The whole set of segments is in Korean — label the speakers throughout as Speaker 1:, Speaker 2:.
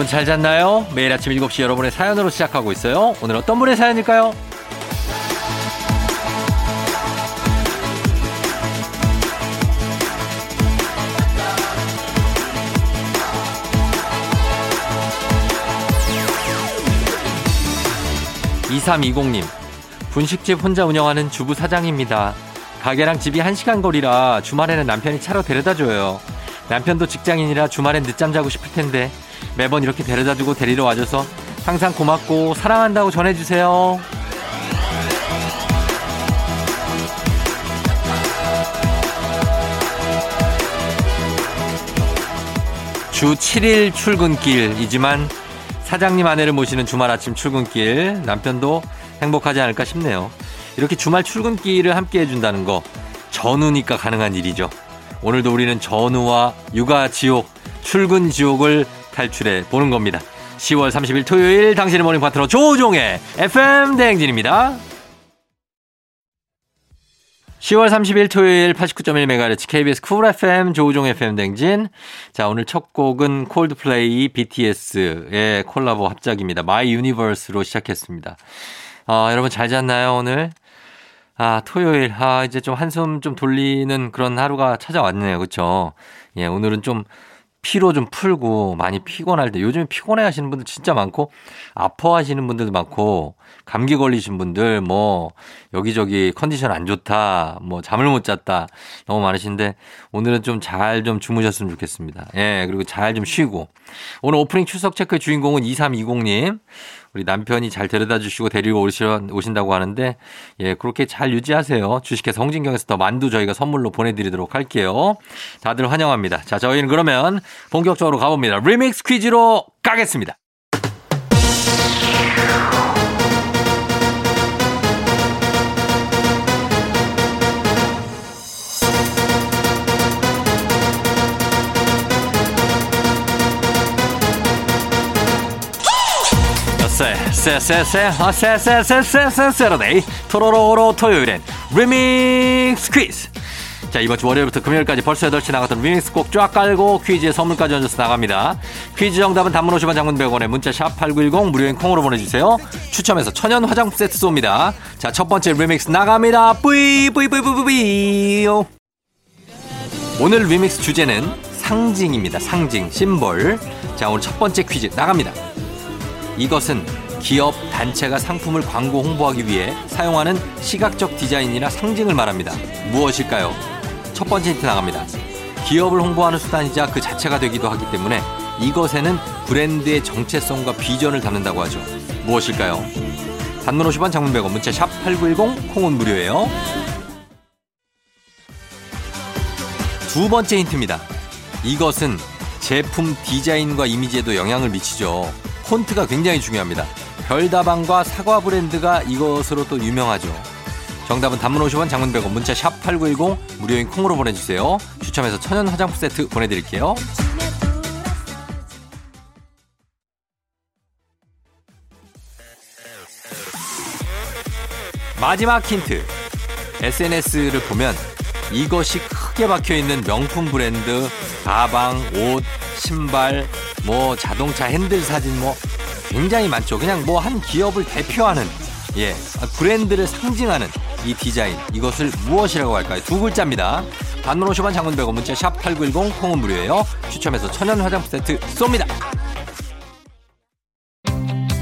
Speaker 1: 여러분 잘 잤나요? 매일 아침 7시 여러분의 사연으로 시작하고 있어요. 오늘 어떤 분의 사연일까요? 2320님, 분식집 혼자 운영하는 주부 사장입니다. 가게랑 집이 1시간 거리라 주말에는 남편이 차로 데려다 줘요. 남편도 직장인이라 주말엔 늦잠 자고 싶을 텐데 매번 이렇게 데려다 주고 데리러 와줘서 항상 고맙고 사랑한다고 전해주세요. 주 7일 출근길이지만 사장님 아내를 모시는 주말 아침 출근길 남편도 행복하지 않을까 싶네요. 이렇게 주말 출근길을 함께 해준다는 거 전우니까 가능한 일이죠. 오늘도 우리는 전우와 육아 지옥, 출근 지옥을 탈출해 보는 겁니다. 10월 30일 토요일 당신의 모닝 파트너 조우종의 FM 대행진입니다. 10월 30일 토요일 89.1MHz KBS Cool FM 조우종 FM 대행진. 자, 오늘 첫 곡은 콜드플레이 BTS의 콜라보 합작입니다. My Universe로 시작했습니다. 아, 여러분 잘 잤나요, 오늘? 아, 토요일. 아, 이제 좀 한숨 좀 돌리는 그런 하루가 찾아왔네요. 그쵸? 예, 오늘은 좀 피로 좀 풀고 많이 피곤할 때 요즘에 피곤해 하시는 분들 진짜 많고 아파하시는 분들도 많고 감기 걸리신 분들 뭐 여기저기 컨디션 안 좋다 뭐 잠을 못 잤다 너무 많으신데 오늘은 좀 잘좀 주무셨으면 좋겠습니다. 예, 그리고 잘 좀 쉬고 오늘 오프닝 출석 체크의 주인공은 2320님 우리 남편이 잘 데려다 주시고 데리고 오신다고 하는데 예, 그렇게 잘 유지하세요. 주식회사 홍진경에서 더 만두 저희가 선물로 보내드리도록 할게요. 다들 환영합니다. 자, 저희는 그러면 본격적으로 가봅니다. 리믹스 퀴즈로 가겠습니다. 쎄쎄쎄 아쎄쎄쎄쎄쎄 Saturday 토로로로 토요일엔 리믹스 퀴즈 자 이번 주 월요일부터 금요일까지 벌써 8시 나갔던 리믹스 꼭 쫙 깔고 퀴즈에 선물까지 얹어서 나갑니다. 퀴즈 정답은 단문 50원 장문 100원에 문자 샵 8910 무료인 콩으로 보내주세요. 추첨해서 천연 화장품 세트 쏩니다. 자 첫 번째 리믹스 나갑니다. 뿌이 뿌이 뿌이 뿌이 뿌이 오늘 리믹스 주제는 상징입니다. 상징, 심벌 자 오늘 첫 번째 퀴즈 나갑니다. 이것은 기업, 단체가 상품을 광고 홍보하기 위해 사용하는 시각적 디자인이나 상징을 말합니다. 무엇일까요? 첫 번째 힌트 나갑니다. 기업을 홍보하는 수단이자 그 자체가 되기도 하기 때문에 이것에는 브랜드의 정체성과 비전을 담는다고 하죠. 무엇일까요? 단문 50원 장문 100원 문자 샵 8910 콩은 무료예요. 두 번째 힌트입니다. 이것은 제품 디자인과 이미지에도 영향을 미치죠. 폰트가 굉장히 중요합니다. 별다방과 사과 브랜드가 이것으로 또 유명하죠. 정답은 단문 50원 장문 100원 문자 샵 8910 무료인 콩으로 보내주세요. 추첨해서 천연 화장품 세트 보내드릴게요. 마지막 힌트. SNS를 보면 이것이 크게 박혀 있는 명품 브랜드, 가방, 옷, 신발, 뭐 자동차 핸들 사진 뭐 굉장히 많죠. 그냥 뭐 한 기업을 대표하는 예 브랜드를 상징하는 이 디자인 이것을 무엇이라고 할까요? 두 글자입니다. 단문 50원 장문 100원 문자 샵 8910 콩은 무료예요. 추첨해서 천연 화장품 세트 쏩니다.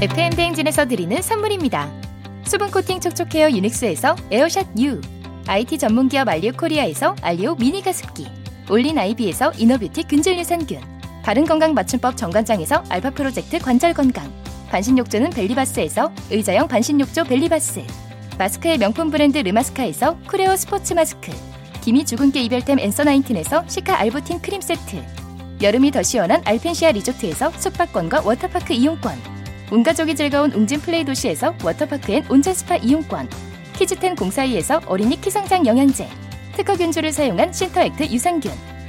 Speaker 2: FM 대행진에서 드리는 선물입니다. 수분 코팅 촉촉 헤어 유닉스에서 에어샷 U IT 전문 기업 알리오 코리아에서 알리오 미니 가습기 올린 아이비에서 inner beauty 균질 유산균 바른건강 맞춤법 정관장에서 알파 프로젝트 관절건강. 반신욕조는 벨리바스에서 의자형 반신욕조 벨리바스. 마스크의 명품 브랜드 르마스카에서 쿠레오 스포츠 마스크. 기미 주근깨 이별템 앤서 나인틴에서 시카 알부틴 크림 세트. 여름이 더 시원한 알펜시아 리조트에서 숙박권과 워터파크 이용권. 온가족이 즐거운 웅진 플레이 도시에서 워터파크 and 온천 스파 이용권. 키즈텐 공사이에서 어린이 키성장 영양제. 특허 균주를 사용한 신터액트 유산균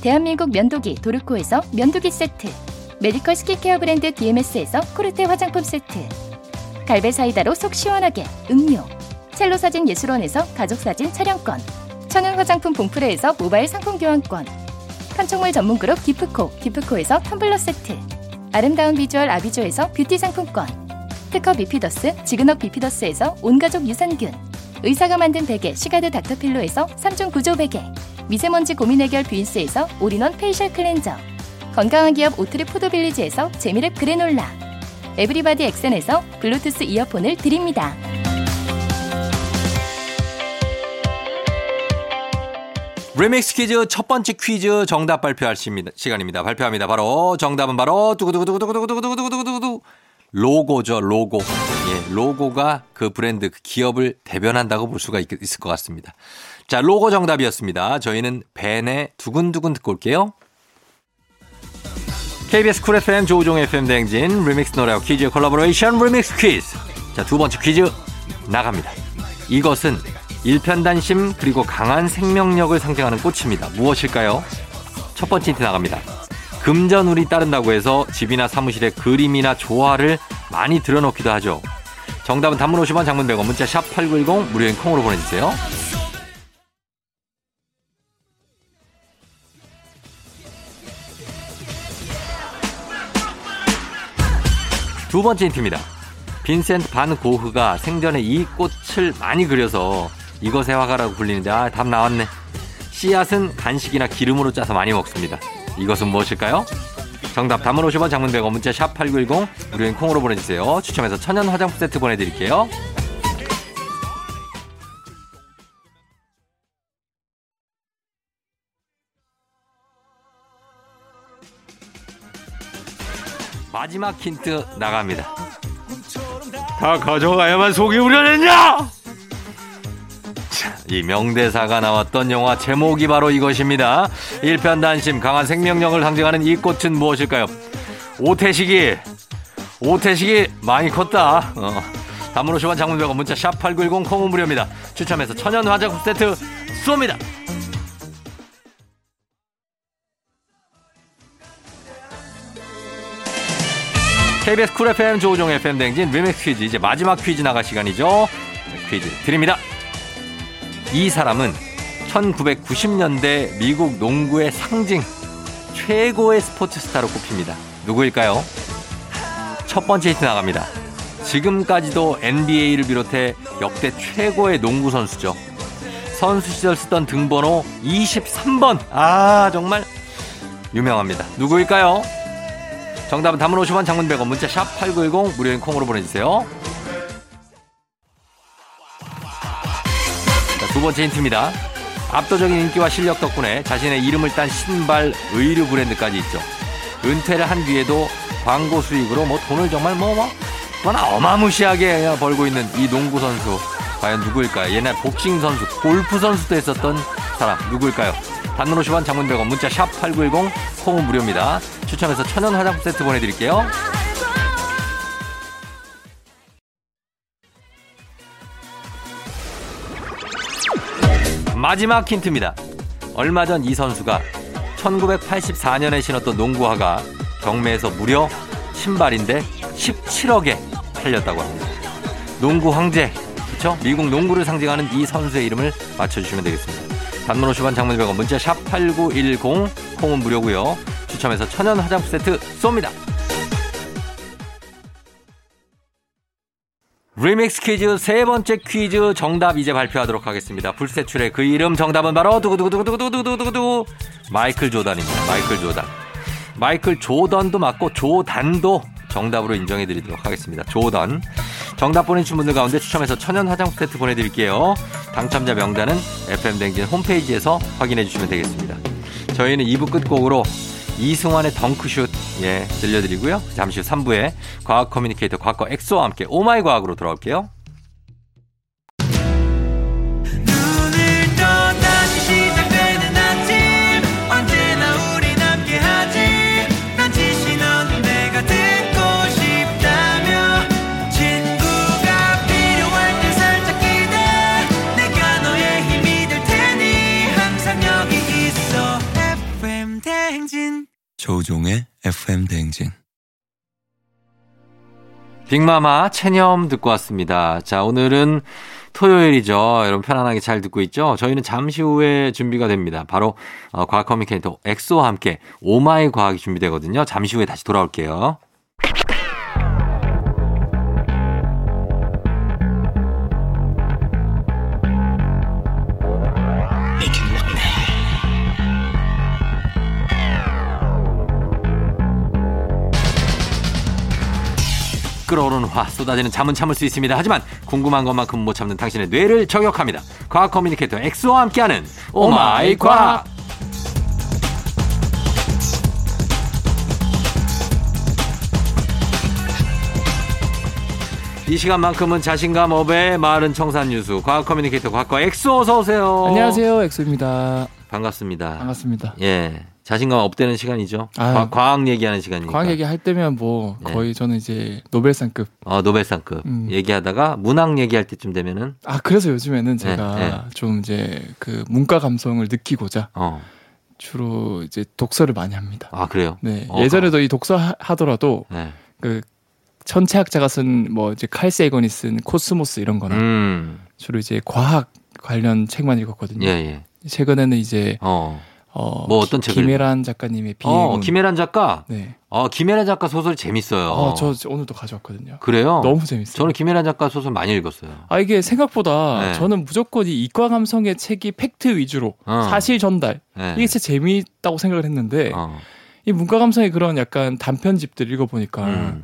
Speaker 2: 대한민국 면도기 도르코에서 면도기 세트 medical skincare 브랜드 DMS에서 코르테 화장품 세트 갈베 사이다로 속 시원하게 음료 첼로 사진 예술원에서 가족사진 촬영권 천연 화장품 봉프레에서 모바일 상품 교환권 판촉물 전문 그룹 기프코 기프코에서 텀블러 세트 아름다운 비주얼 아비조에서 뷰티 상품권 특허 비피더스 지그넉 비피더스에서 온가족 유산균 의사가 만든 베개 시가드 닥터필로에서 3중 구조 베개 미세먼지 고민 해결 뷰인스에서 all-in-one facial cleanser 건강한 기업 오트리 포도빌리지에서 재미랩 그래놀라 에브리바디 엑센에서 블루투스 이어폰을 드립니다.
Speaker 1: 리믹스 퀴즈 첫 번째 퀴즈 정답 발표할 시간입니다. 발표합니다. 바로 정답은 바로 두구두구두구두구두구두구두구두구두구 로고죠. 로고. 예, 로고가 그 브랜드 그 기업을 대변한다고 볼 수가 있, 있을 것 같습니다. 자, 로고 정답이었습니다. 저희는 벤의 두근두근 듣고 올게요. KBS 쿨 FM 조우종 FM 대행진 리믹스 노래와 퀴즈 collaboration remix 퀴즈. 자, 두 번째 퀴즈 나갑니다. 이것은 일편단심 그리고 강한 생명력을 상징하는 꽃입니다. 무엇일까요? 첫 번째 힌트 나갑니다. 금전운이 따른다고 해서 집이나 사무실에 그림이나 조화를 많이 들여놓기도 하죠. 정답은 단문 50원 장문 100원 문자 샵 8910 무료인 콩으로 보내주세요. 두 번째 힌트입니다. 빈센트 반 고흐가 생전에 이 꽃을 많이 그려서 이것의 화가라고 불리는데 아, 답 나왔네. 씨앗은 간식이나 기름으로 짜서 많이 먹습니다. 이것은 무엇일까요? 정답 단문 50원 장문 100원 문자 샵 8910 무료인 콩으로 보내주세요. 추첨해서 천연 화장품 세트 보내드릴게요. 마지막 힌트 나갑니다. 다 가져가야만 속이 우려냈냐? 이 명대사가 나왔던 영화 제목이 바로 이것입니다. 일편단심 강한 생명력을 상징하는 이 꽃은 무엇일까요? 오태식이 오태식이 많이 컸다. 어. 단문 50원 장문백원 문자 샵8910 콩은 무료입니다. 추첨해서 천연 화장품 세트 쏩니다. KBS 쿨 FM 조우종 FM 댕진 리믹스 퀴즈 이제 마지막 퀴즈 나갈 시간이죠. 퀴즈 드립니다. 이 사람은 1990년대 미국 농구의 상징 최고의 스포츠 스타로 꼽힙니다. 누구일까요? 첫 번째 힌트 나갑니다. 지금까지도 NBA를 비롯해 역대 최고의 농구 선수죠. 선수 시절 쓰던 등번호 23번. 아, 정말 유명합니다. 누구일까요? 정답은 담은 50원 장문 100원 문자 샵 8910 무료인 콩으로 보내주세요. 두 번째 힌트입니다. 압도적인 인기와 실력 덕분에 자신의 이름을 딴 신발, 의류 브랜드까지 있죠. 은퇴를 한 뒤에도 광고 수익으로 뭐 돈을 정말 뭐, 뭐, 뭐나 어마무시하게 벌고 있는 이 농구 선수. 과연 누구일까요? 옛날 복싱 선수, 골프 선수도 했었던 사람. 누구일까요? 단문 50원 장문 100원 문자 샵 8910 콩은 무료입니다. 추첨해서 천연 화장품 세트 보내드릴게요. 마지막 힌트입니다. 얼마 전 이 선수가 1984년에 신었던 농구화가 경매에서 무려 신발인데 17억에 팔렸다고 합니다. 농구 황제, 그렇죠? 미국 농구를 상징하는 이 선수의 이름을 맞춰주시면 되겠습니다. 단문 50원 장문 100원 문자 샵 8910 콩은 무료고요. 추첨해서 천연 화장품 세트 쏩니다. 리믹스 퀴즈 세 번째 퀴즈 정답 이제 발표하도록 하겠습니다. 불세출의 그 이름 정답은 바로 두구두구두구두구두구두구두구 마이클 조단입니다. 마이클 조단. 마이클 조던도 맞고 조단도 정답으로 인정해 드리도록 하겠습니다. 조던. 정답 보내주신 분들 가운데 추첨해서 천연 화장품 세트 보내드릴게요. 당첨자 명단은 FM댕진 홈페이지에서 확인해 주시면 되겠습니다. 저희는 2부 끝곡으로 이승환의 덩크슛 예 들려드리고요. 잠시 후 3부에 과학 communicator 과거 엑소와 함께 오마이 과학으로 돌아올게요.
Speaker 3: 조우종의 FM 대행진.
Speaker 1: 빅마마 체념 듣고 왔습니다. 자, 오늘은 토요일이죠. 여러분 편안하게 잘 듣고 있죠? 저희는 잠시 후에 준비가 됩니다. 바로 어, 과학 communicator 엑소와 함께 오마이 과학이 준비되거든요. 잠시 후에 다시 돌아올게요. 끓어오르는 화 쏟아지는 잠은 참을 수 있습니다. 하지만 궁금한 것만큼 못 참는 당신의 뇌를 저격합니다. 과학 communicator 엑소와 함께하는 오마이 과학. 이 시간만큼은 자신감 up의 말은 청산유수 과학 communicator 과학과 엑소 어서 오세요.
Speaker 4: 안녕하세요, 엑소입니다.
Speaker 1: 반갑습니다.
Speaker 4: 반갑습니다.
Speaker 1: 예. 자신감 up되는 시간이죠.
Speaker 4: 아유.
Speaker 1: 과, 과학 얘기하는 시간이니까.
Speaker 4: 과학 얘기 할 때면 뭐
Speaker 1: 네.
Speaker 4: 거의 저는 이제 노벨상급.
Speaker 1: 어, 노벨상급
Speaker 4: 음.
Speaker 1: 얘기하다가 문학 얘기할 때쯤 되면은
Speaker 4: 아 그래서 요즘에는 제가
Speaker 1: 네, 네.
Speaker 4: 좀 이제 그 문과 감성을 느끼고자
Speaker 1: 어.
Speaker 4: 주로 이제 독서를 많이 합니다.
Speaker 1: 아, 그래요.
Speaker 4: 네
Speaker 1: 어,
Speaker 4: 예전에도 이 독서 하- 하더라도
Speaker 1: 네.
Speaker 4: 그 천체학자가 쓴 뭐 이제 칼 세이건이 쓴 코스모스 이런 거나
Speaker 1: 음.
Speaker 4: 주로 이제 과학 관련 책만 읽었거든요.
Speaker 1: 예, 예.
Speaker 4: 최근에는 이제
Speaker 1: 어.
Speaker 4: 어,
Speaker 1: 뭐 어떤
Speaker 4: 기-
Speaker 1: 책을
Speaker 4: 김혜란 작가님의 비행운.
Speaker 1: 어, 김혜란 작가.
Speaker 4: 네.
Speaker 1: 어, 김혜란 작가 소설이 재밌어요.
Speaker 4: 어, 저 오늘도 가져왔거든요.
Speaker 1: 그래요?
Speaker 4: 너무 재밌어요.
Speaker 1: 저는 김혜란 작가 소설 많이 읽었어요.
Speaker 4: 아 이게 생각보다
Speaker 1: 네.
Speaker 4: 저는 무조건 이 이과 감성의 책이 팩트 위주로
Speaker 1: 어.
Speaker 4: 사실 전달
Speaker 1: 네.
Speaker 4: 이게 진짜 재미있다고 생각을 했는데
Speaker 1: 어.
Speaker 4: 이 문과 감성의 그런 약간 단편집들 읽어보니까
Speaker 1: 음.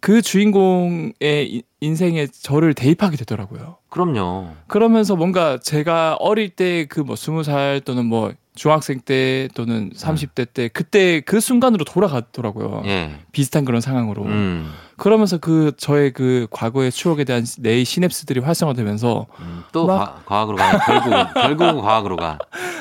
Speaker 4: 그 주인공의 이- 인생에 저를 대입하게 되더라고요.
Speaker 1: 그럼요.
Speaker 4: 그러면서 뭔가 제가 어릴 때 그 뭐 스무 살 또는 뭐 중학생 때 또는 30대 때 그때 그 순간으로 돌아가더라고요.
Speaker 1: 예.
Speaker 4: 비슷한 그런 상황으로.
Speaker 1: 음.
Speaker 4: 그러면서 그 저의 그 과거의 추억에 대한 내 시냅스들이 활성화되면서
Speaker 1: 음. 또
Speaker 4: 막-
Speaker 1: 과, 학으로 가. 결국은 결국은 과학으로 가.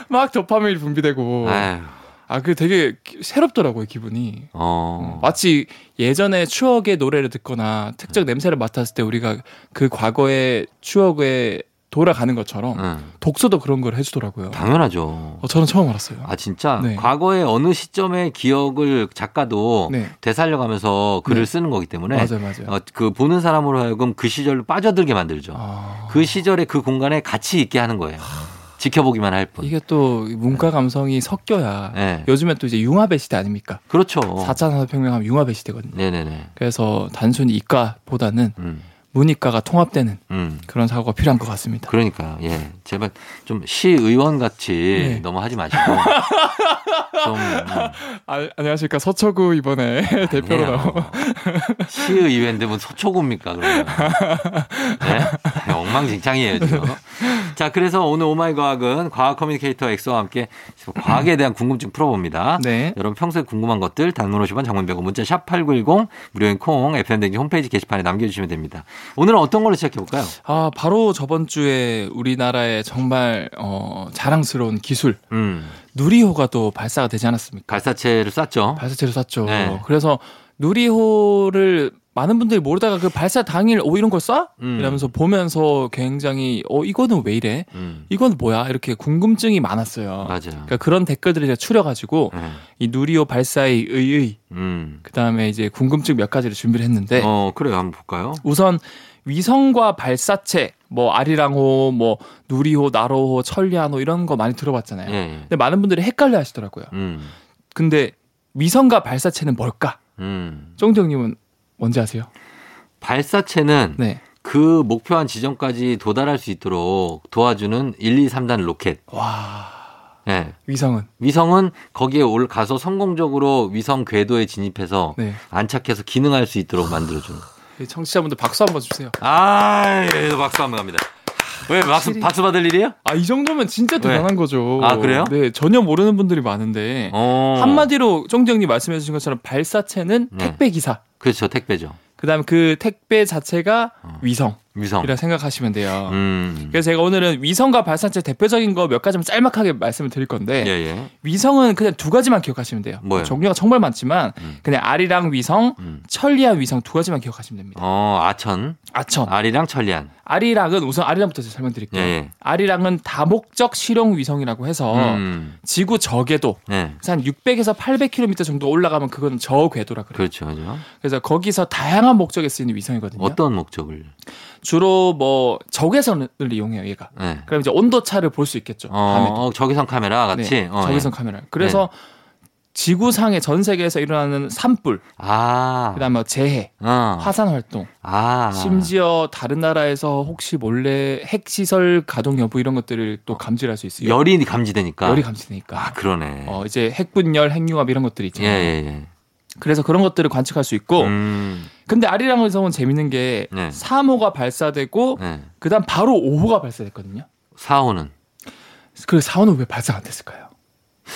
Speaker 4: 막 도파민이 분비되고
Speaker 1: 아유.
Speaker 4: 아그 되게 기- 새롭더라고요 기분이
Speaker 1: 어.
Speaker 4: 마치 예전에 추억의 노래를 듣거나 특정 냄새를 맡았을 때 우리가 그 과거의 추억에 돌아가는 것처럼
Speaker 1: 응.
Speaker 4: 독서도 그런 걸 해주더라고요
Speaker 1: 당연하죠.
Speaker 4: 어, 저는 처음 알았어요
Speaker 1: 아 진짜
Speaker 4: 네.
Speaker 1: 과거의 어느 시점의 기억을 작가도
Speaker 4: 네
Speaker 1: 되살려가면서 글을
Speaker 4: 네.
Speaker 1: 쓰는 거기 때문에
Speaker 4: 맞아요 맞아요
Speaker 1: 어, 그 보는 사람으로 하여금 그 시절로 빠져들게 만들죠.
Speaker 4: 아,
Speaker 1: 그 시절에 그 공간에 같이 있게 하는 거예요. 지켜보기만 할 뿐.
Speaker 4: 이게 또 문과 감성이 섞여야
Speaker 1: 네.
Speaker 4: 요즘에 또 이제 융합의 시대 아닙니까
Speaker 1: 그렇죠.
Speaker 4: 4차 산업혁명하면 융합의 시대거든요
Speaker 1: 네네네.
Speaker 4: 그래서 단순히 이과보다는
Speaker 1: 음,
Speaker 4: 문이과가 통합되는
Speaker 1: 음.
Speaker 4: 그런 사고가 필요한 것 같습니다
Speaker 1: 그러니까 예 제발 좀 시의원 같이
Speaker 4: 네.
Speaker 1: 너무 하지 마시고 좀 음,
Speaker 4: 아, 안녕하십니까 서초구 이번에 대표로
Speaker 1: 아니에요.
Speaker 4: 나온
Speaker 1: 시의회인데 뭐 서초구입니까 그러면 네? 엉망진창이에요 지금 자 그래서 오늘 오마이 과학은 과학 communicator 엑소와 함께 과학에 대한 궁금증 풀어봅니다
Speaker 4: 네.
Speaker 1: 여러분 평소에 궁금한 것들 단문 50원 장문 100원 문자 샵 8910 무료인 콩 FM댕지 홈페이지 게시판에 남겨주시면 됩니다 오늘은 어떤 걸로 시작해 볼까요
Speaker 4: 아, 바로 저번 주에 우리나라의 정말 어, 자랑스러운 기술
Speaker 1: 음
Speaker 4: 누리호가 또 발사가 되지 않았습니까?
Speaker 1: 발사체를 쐈죠
Speaker 4: 발사체를 쐈죠.
Speaker 1: 네.
Speaker 4: 그래서 누리호를 많은 분들이 모르다가 그 발사 당일 오 이런 걸 쏴?
Speaker 1: 음.
Speaker 4: 이러면서 보면서 굉장히 어 이거는 왜 이래?
Speaker 1: 음
Speaker 4: 이건 뭐야? 이렇게 궁금증이 많았어요.
Speaker 1: 맞아요
Speaker 4: 그러니까 그런 댓글들을 제가 추려가지고
Speaker 1: 네.
Speaker 4: 이 누리호 발사의 의의
Speaker 1: 음.
Speaker 4: 그 다음에 이제 궁금증 몇 가지를 준비를 했는데
Speaker 1: 어 그래요 한번 볼까요
Speaker 4: 우선 위성과 발사체 뭐 아리랑호 뭐 누리호 나로호 천리안호 이런 거 많이 들어봤잖아요.
Speaker 1: 예, 예.
Speaker 4: 근데 많은 분들이 헷갈려 하시더라고요.
Speaker 1: 음.
Speaker 4: 근데 위성과 발사체는 뭘까?
Speaker 1: 음.
Speaker 4: 쫑정님은 뭔지 아세요?
Speaker 1: 발사체는
Speaker 4: 네.
Speaker 1: 그 목표한 지점까지 도달할 수 있도록 도와주는 1, 2, 3단 로켓.
Speaker 4: 와
Speaker 1: 예.
Speaker 4: 위성은
Speaker 1: 위성은 거기에 올 가서 성공적으로 위성 궤도에 진입해서
Speaker 4: 네.
Speaker 1: 안착해서 기능할 수 있도록 만들어주는.
Speaker 4: 청취자분들 박수 한번 주세요.
Speaker 1: 아, 예, 박수 한번 갑니다. 왜 박수, 박수 받을 일이에요?
Speaker 4: 아 이 정도면 진짜 대단한 거죠.
Speaker 1: 아, 그래요?
Speaker 4: 네 전혀 모르는 분들이 많은데
Speaker 1: 어.
Speaker 4: 한마디로 쫑정님 말씀해 주신 것처럼 발사체는
Speaker 1: 네.
Speaker 4: 택배 기사.
Speaker 1: 그렇죠, 택배죠.
Speaker 4: 그다음 그 택배 자체가
Speaker 1: 어.
Speaker 4: 위성 이라
Speaker 1: 위성.
Speaker 4: 생각하시면 돼요.
Speaker 1: 음.
Speaker 4: 그래서 제가 오늘은 위성과 발사체 대표적인 거 몇 가지만 짤막하게 말씀을 드릴 건데
Speaker 1: 예, 예.
Speaker 4: 위성은 그냥 두 가지만 기억하시면 돼요.
Speaker 1: 뭐예요?
Speaker 4: 종류가 정말 많지만
Speaker 1: 음.
Speaker 4: 그냥 아리랑 위성,
Speaker 1: 음.
Speaker 4: 천리안 위성 두 가지만 기억하시면 됩니다.
Speaker 1: 어, 아천,
Speaker 4: 아천.
Speaker 1: 아리랑 천리안.
Speaker 4: 아리랑은 우선 아리랑부터 제가 설명드릴게요.
Speaker 1: 예, 예.
Speaker 4: 아리랑은 다목적 실용 위성이라고 해서
Speaker 1: 음.
Speaker 4: 지구 저궤도
Speaker 1: 네.
Speaker 4: 그래서 한 600에서 800km 정도 올라가면 그건 저궤도라 그래요.
Speaker 1: 그렇죠. 그렇죠.
Speaker 4: 그래서 거기서 다양한 목적에 쓰이는 위성이거든요.
Speaker 1: 어떤 목적을?
Speaker 4: 주로 뭐 적외선을 이용해요, 얘가.
Speaker 1: 네.
Speaker 4: 그럼 이제 온도 차를 볼 수 있겠죠.
Speaker 1: 어, 어, 적외선 카메라 같이.
Speaker 4: 네,
Speaker 1: 어,
Speaker 4: 적외선
Speaker 1: 예.
Speaker 4: 카메라. 그래서 지구상의 전 세계에서 일어나는 산불,
Speaker 1: 아.
Speaker 4: 그다음에 뭐 재해,
Speaker 1: 어.
Speaker 4: 화산 활동,
Speaker 1: 아.
Speaker 4: 심지어 다른 나라에서 혹시 몰래 핵 시설 가동 여부 이런 것들을 또 감지할 수 있어요.
Speaker 1: 열이 감지되니까.
Speaker 4: 열이 감지되니까.
Speaker 1: 아, 그러네.
Speaker 4: 어 이제 핵분열, 핵융합 이런 것들이
Speaker 1: 예,
Speaker 4: 있잖아요.
Speaker 1: 예, 예.
Speaker 4: 그래서 그런 것들을 관측할 수 있고.
Speaker 1: 음.
Speaker 4: 근데 아리랑 위성은 재밌는 게
Speaker 1: 네.
Speaker 4: 3호가 발사되고
Speaker 1: 네.
Speaker 4: 그다음 바로 5호가 발사됐거든요.
Speaker 1: 4호는
Speaker 4: 그 4호는 왜 발사 안 됐을까요?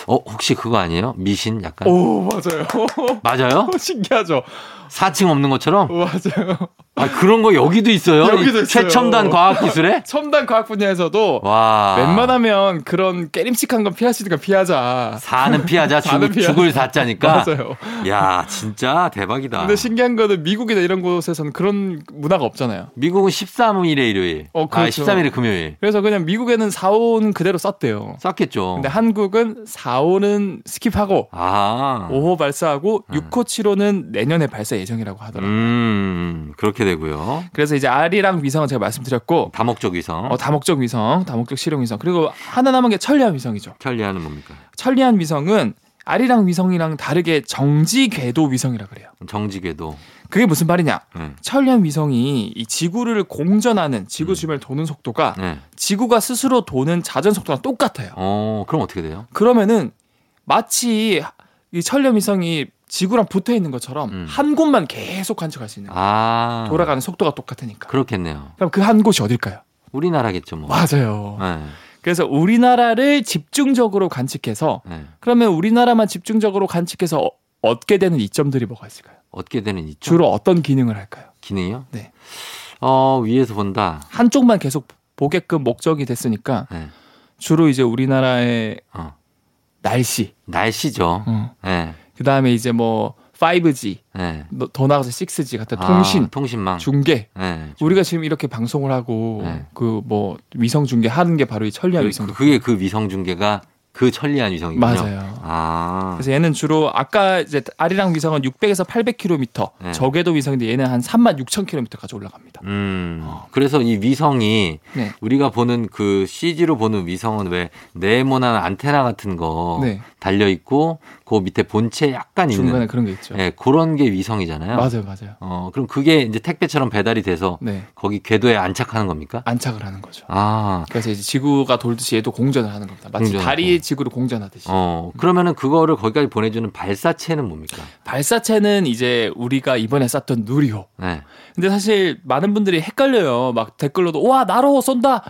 Speaker 1: 어, 혹시 그거 아니에요? 미신 약간?
Speaker 4: 오 맞아요.
Speaker 1: 맞아요?
Speaker 4: 신기하죠.
Speaker 1: 4층 없는 것처럼?
Speaker 4: 맞아요.
Speaker 1: 아, 그런 거 여기도 있어요?
Speaker 4: 여기도
Speaker 1: 이
Speaker 4: 있어요.
Speaker 1: 최첨단 과학 기술에?
Speaker 4: 첨단 과학 분야에서도
Speaker 1: 와.
Speaker 4: 웬만하면 그런 깨림칙한 건 피할 수 있으니까 피하자.
Speaker 1: 사는 피하자, 죽,
Speaker 4: 사는 피하자.
Speaker 1: 죽을 사자니까.
Speaker 4: 맞아요.
Speaker 1: 야, 진짜 대박이다.
Speaker 4: 근데 신기한 거는 미국이나 이런 곳에서는 그런 문화가 없잖아요.
Speaker 1: 미국은 13일에 일요일.
Speaker 4: 어, 그렇죠.
Speaker 1: 아, 13일에 금요일.
Speaker 4: 그래서 그냥 미국에는 4호는 그대로 썼대요.
Speaker 1: 썼겠죠.
Speaker 4: 근데 한국은 4 호는 skip하고
Speaker 1: 아.
Speaker 4: 5호 발사하고
Speaker 1: 음.
Speaker 4: 6호, 7호는 내년에 발사 예정이라고 하더라고요.
Speaker 1: 음, 그렇게 되고요.
Speaker 4: 그래서 이제 아리랑 위성은 제가 말씀드렸고
Speaker 1: 다목적 위성.
Speaker 4: 어, 다목적 위성, 다목적 실용 위성. 그리고 하나 남은 게 천리안 위성이죠.
Speaker 1: 천리안은 뭡니까?
Speaker 4: 천리안 위성은 아리랑 위성이랑 다르게 정지 궤도 위성이라 그래요.
Speaker 1: 정지 궤도.
Speaker 4: 그게 무슨 말이냐?
Speaker 1: 네.
Speaker 4: 천리안 위성이 이 지구를 공전하는
Speaker 1: 음.
Speaker 4: 지구 주변을 도는 속도가
Speaker 1: 네.
Speaker 4: 지구가 스스로 도는 자전 속도랑 똑같아요.
Speaker 1: 어, 그럼 어떻게 돼요?
Speaker 4: 그러면은 마치 이 천리안 위성이 지구랑 붙어 있는 것처럼
Speaker 1: 음.
Speaker 4: 한 곳만 계속 관측할 수 있는 거예요.
Speaker 1: 아.
Speaker 4: 돌아가는 속도가 똑같으니까.
Speaker 1: 그렇겠네요.
Speaker 4: 그럼 그 한 곳이 어딜까요?
Speaker 1: 우리나라겠죠, 뭐.
Speaker 4: 맞아요.
Speaker 1: 네.
Speaker 4: 그래서 우리나라를 집중적으로 관측해서
Speaker 1: 네.
Speaker 4: 그러면 우리나라만 집중적으로 관측해서 어- 얻게 되는 이점들이 뭐가 있을까요?
Speaker 1: 얻게 되는 이쪽
Speaker 4: 주로 어떤 기능을 할까요?
Speaker 1: 기능이요?
Speaker 4: 네.
Speaker 1: 어, 위에서 본다.
Speaker 4: 한쪽만 계속 보게끔 목적이 됐으니까
Speaker 1: 네.
Speaker 4: 주로 이제 우리나라의
Speaker 1: 어.
Speaker 4: 날씨,
Speaker 1: 날씨죠.
Speaker 4: 어.
Speaker 1: 네.
Speaker 4: 그 다음에 이제 뭐 5G,
Speaker 1: 네.
Speaker 4: 너- 더 나아가서 6G 같은
Speaker 1: 아,
Speaker 4: 통신,
Speaker 1: 통신망.
Speaker 4: 중계.
Speaker 1: 네.
Speaker 4: 우리가 지금 이렇게 방송을 하고
Speaker 1: 네.
Speaker 4: 그뭐 위성 중계 하는 게 바로 이 천리안
Speaker 1: 그,
Speaker 4: 위성.
Speaker 1: 그게 그 위성 중계가 그 천리안 위성이군요.
Speaker 4: 맞아요.
Speaker 1: 아.
Speaker 4: 그래서 얘는 주로 아까 이제 아리랑 위성은 600에서 800km,
Speaker 1: 네.
Speaker 4: 저궤도 위성인데 얘는 한 3만 6천 km까지 올라갑니다.
Speaker 1: 음. 그래서 이 위성이
Speaker 4: 네.
Speaker 1: 우리가 보는 그 CG로 보는 위성은 왜 네모난 안테나 같은 거
Speaker 4: 네.
Speaker 1: 달려 있고 그 밑에 본체 약간
Speaker 4: 중간에
Speaker 1: 있는
Speaker 4: 그런 게 있죠.
Speaker 1: 예, 그런 게 위성이잖아요.
Speaker 4: 맞아요, 맞아요.
Speaker 1: 어, 그럼 그게 이제 택배처럼 배달이 돼서
Speaker 4: 네.
Speaker 1: 거기 궤도에 안착하는 겁니까?
Speaker 4: 안착을 하는 거죠.
Speaker 1: 아.
Speaker 4: 그래서 이제 지구가 돌듯이 얘도 공전을 하는 겁니다. 마치
Speaker 1: 공전하고.
Speaker 4: 달이 지구를 공전하듯이.
Speaker 1: 어, 그러면은 그거를 거기까지 보내주는 발사체는 뭡니까?
Speaker 4: 발사체는 이제 우리가 이번에 쐈던 누리호.
Speaker 1: 네.
Speaker 4: 근데 사실 많은 분들이 헷갈려요. 막 댓글로도 와 나로호 쏜다.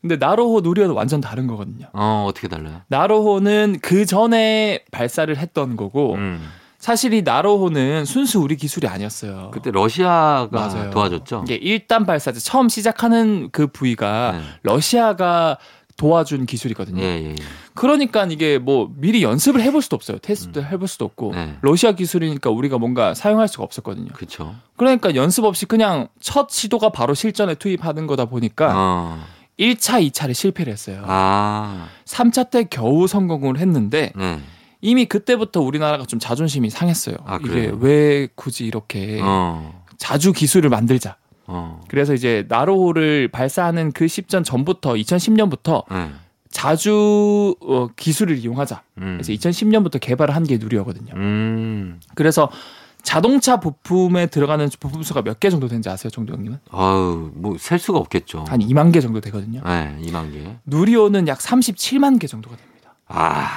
Speaker 4: 근데 나로호 누리호는 완전 다른 거거든요.
Speaker 1: 어, 어떻게 달라요?
Speaker 4: 나로호는 그 전에 발사를 했던 거고
Speaker 1: 음.
Speaker 4: 사실 이 나로호는 순수 우리 기술이 아니었어요.
Speaker 1: 그때 러시아가
Speaker 4: 맞아요.
Speaker 1: 도와줬죠?
Speaker 4: 이게 1단 발사체 처음 시작하는 그 부위가
Speaker 1: 네.
Speaker 4: 러시아가 도와준 기술이거든요.
Speaker 1: 예, 예, 예.
Speaker 4: 그러니까 이게 뭐 미리 연습을 해볼 수도 없어요. 테스트 해볼 수도 없고
Speaker 1: 네.
Speaker 4: 러시아 기술이니까 우리가 뭔가 사용할 수가 없었거든요.
Speaker 1: 그쵸.
Speaker 4: 그러니까 연습 없이 그냥 첫 시도가 바로 실전에 투입하는 거다 보니까
Speaker 1: 어.
Speaker 4: 1차, 2차를 실패를 했어요.
Speaker 1: 아.
Speaker 4: 3차 때 겨우 성공을 했는데
Speaker 1: 네.
Speaker 4: 이미 그때부터 우리나라가 좀 자존심이 상했어요.
Speaker 1: 아,
Speaker 4: 이게? 왜 굳이 이렇게
Speaker 1: 어.
Speaker 4: 자주 기술을 만들자.
Speaker 1: 어.
Speaker 4: 그래서 이제 나로호를 발사하는 그 시점 전부터 2010년부터
Speaker 1: 네.
Speaker 4: 자주 어, 기술을 이용하자.
Speaker 1: 음.
Speaker 4: 그래서 2010년부터 개발을 한 게 누리호거든요.
Speaker 1: 음.
Speaker 4: 그래서 자동차 부품에 들어가는 부품 수가 몇 개 정도 되는지 아세요, 정도 형님은?
Speaker 1: 아유, 뭐, 셀 수가 없겠죠.
Speaker 4: 한 2만 개 정도 되거든요.
Speaker 1: 네, 2만 개.
Speaker 4: 누리호는 약 37만 개 정도가 됩니다.
Speaker 1: 아,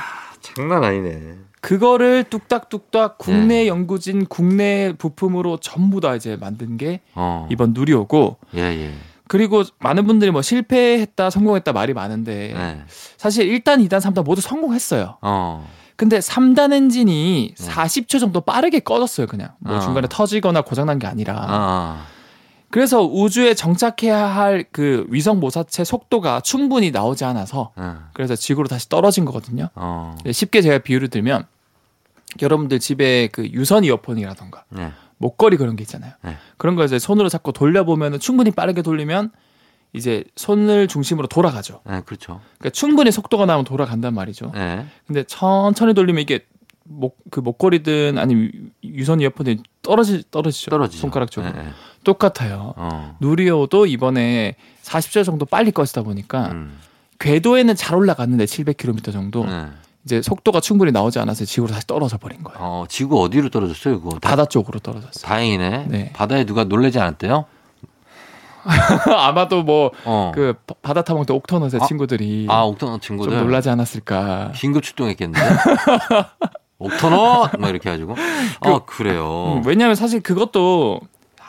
Speaker 1: 장난 아니네.
Speaker 4: 그거를 뚝딱뚝딱 국내
Speaker 1: 네.
Speaker 4: 연구진 국내 부품으로 전부 다 이제 만든 게
Speaker 1: 어.
Speaker 4: 이번 누리호고
Speaker 1: 예, 예.
Speaker 4: 그리고 많은 분들이 뭐 실패했다 성공했다 말이 많은데
Speaker 1: 네.
Speaker 4: 사실 1단, 2단, 3단 모두 성공했어요.
Speaker 1: 어.
Speaker 4: 근데 3단 엔진이
Speaker 1: 네.
Speaker 4: 40초 정도 빠르게 꺼졌어요, 그냥. 뭐
Speaker 1: 어.
Speaker 4: 중간에 터지거나 고장난 게 아니라.
Speaker 1: 아.
Speaker 4: 그래서 우주에 정착해야 할 그 위성 모사체 속도가 충분히 나오지 않아서
Speaker 1: 아.
Speaker 4: 그래서 지구로 다시 떨어진 거거든요.
Speaker 1: 어.
Speaker 4: 쉽게 제가 비유를 들면 여러분들 집에 그 유선 이어폰이라던가
Speaker 1: 네.
Speaker 4: 목걸이 그런 게 있잖아요.
Speaker 1: 네.
Speaker 4: 그런 거 이제 손으로 잡고 돌려보면 충분히 빠르게 돌리면 이제 손을 중심으로 돌아가죠.
Speaker 1: 네, 그렇죠.
Speaker 4: 그러니까 충분히 속도가 나면 돌아간단 말이죠.
Speaker 1: 네.
Speaker 4: 근데 천천히 돌리면 이게 목 그 목걸이든 아니면 유선 이어폰이 떨어지 떨어지죠.
Speaker 1: 떨어지죠.
Speaker 4: 손가락 쪽으로
Speaker 1: 네, 네.
Speaker 4: 똑같아요.
Speaker 1: 어.
Speaker 4: 누리호도 이번에 40절 정도 빨리 꺼지다 보니까
Speaker 1: 음.
Speaker 4: 궤도에는 잘 올라갔는데 700km 정도
Speaker 1: 네.
Speaker 4: 이제 속도가 충분히 나오지 않아서 지구로 다시 떨어져 버린 거예요.
Speaker 1: 어, 지구 어디로 떨어졌어요, 그거? 다,
Speaker 4: 바다 쪽으로 떨어졌어요.
Speaker 1: 다행이네.
Speaker 4: 네.
Speaker 1: 바다에 누가 놀래지 않았대요?
Speaker 4: 아마도 뭐그
Speaker 1: 어.
Speaker 4: 바다 타먹을 때 옥터넛의
Speaker 1: 아,
Speaker 4: 친구들이
Speaker 1: 아, 옥터너
Speaker 4: 좀
Speaker 1: 친구들.
Speaker 4: 놀라지 않았을까.
Speaker 1: 긴급 출동했겠는데? 옥터너! 막 이렇게 해가지고. 아, 그래요.
Speaker 4: 음, 왜냐하면 사실 그것도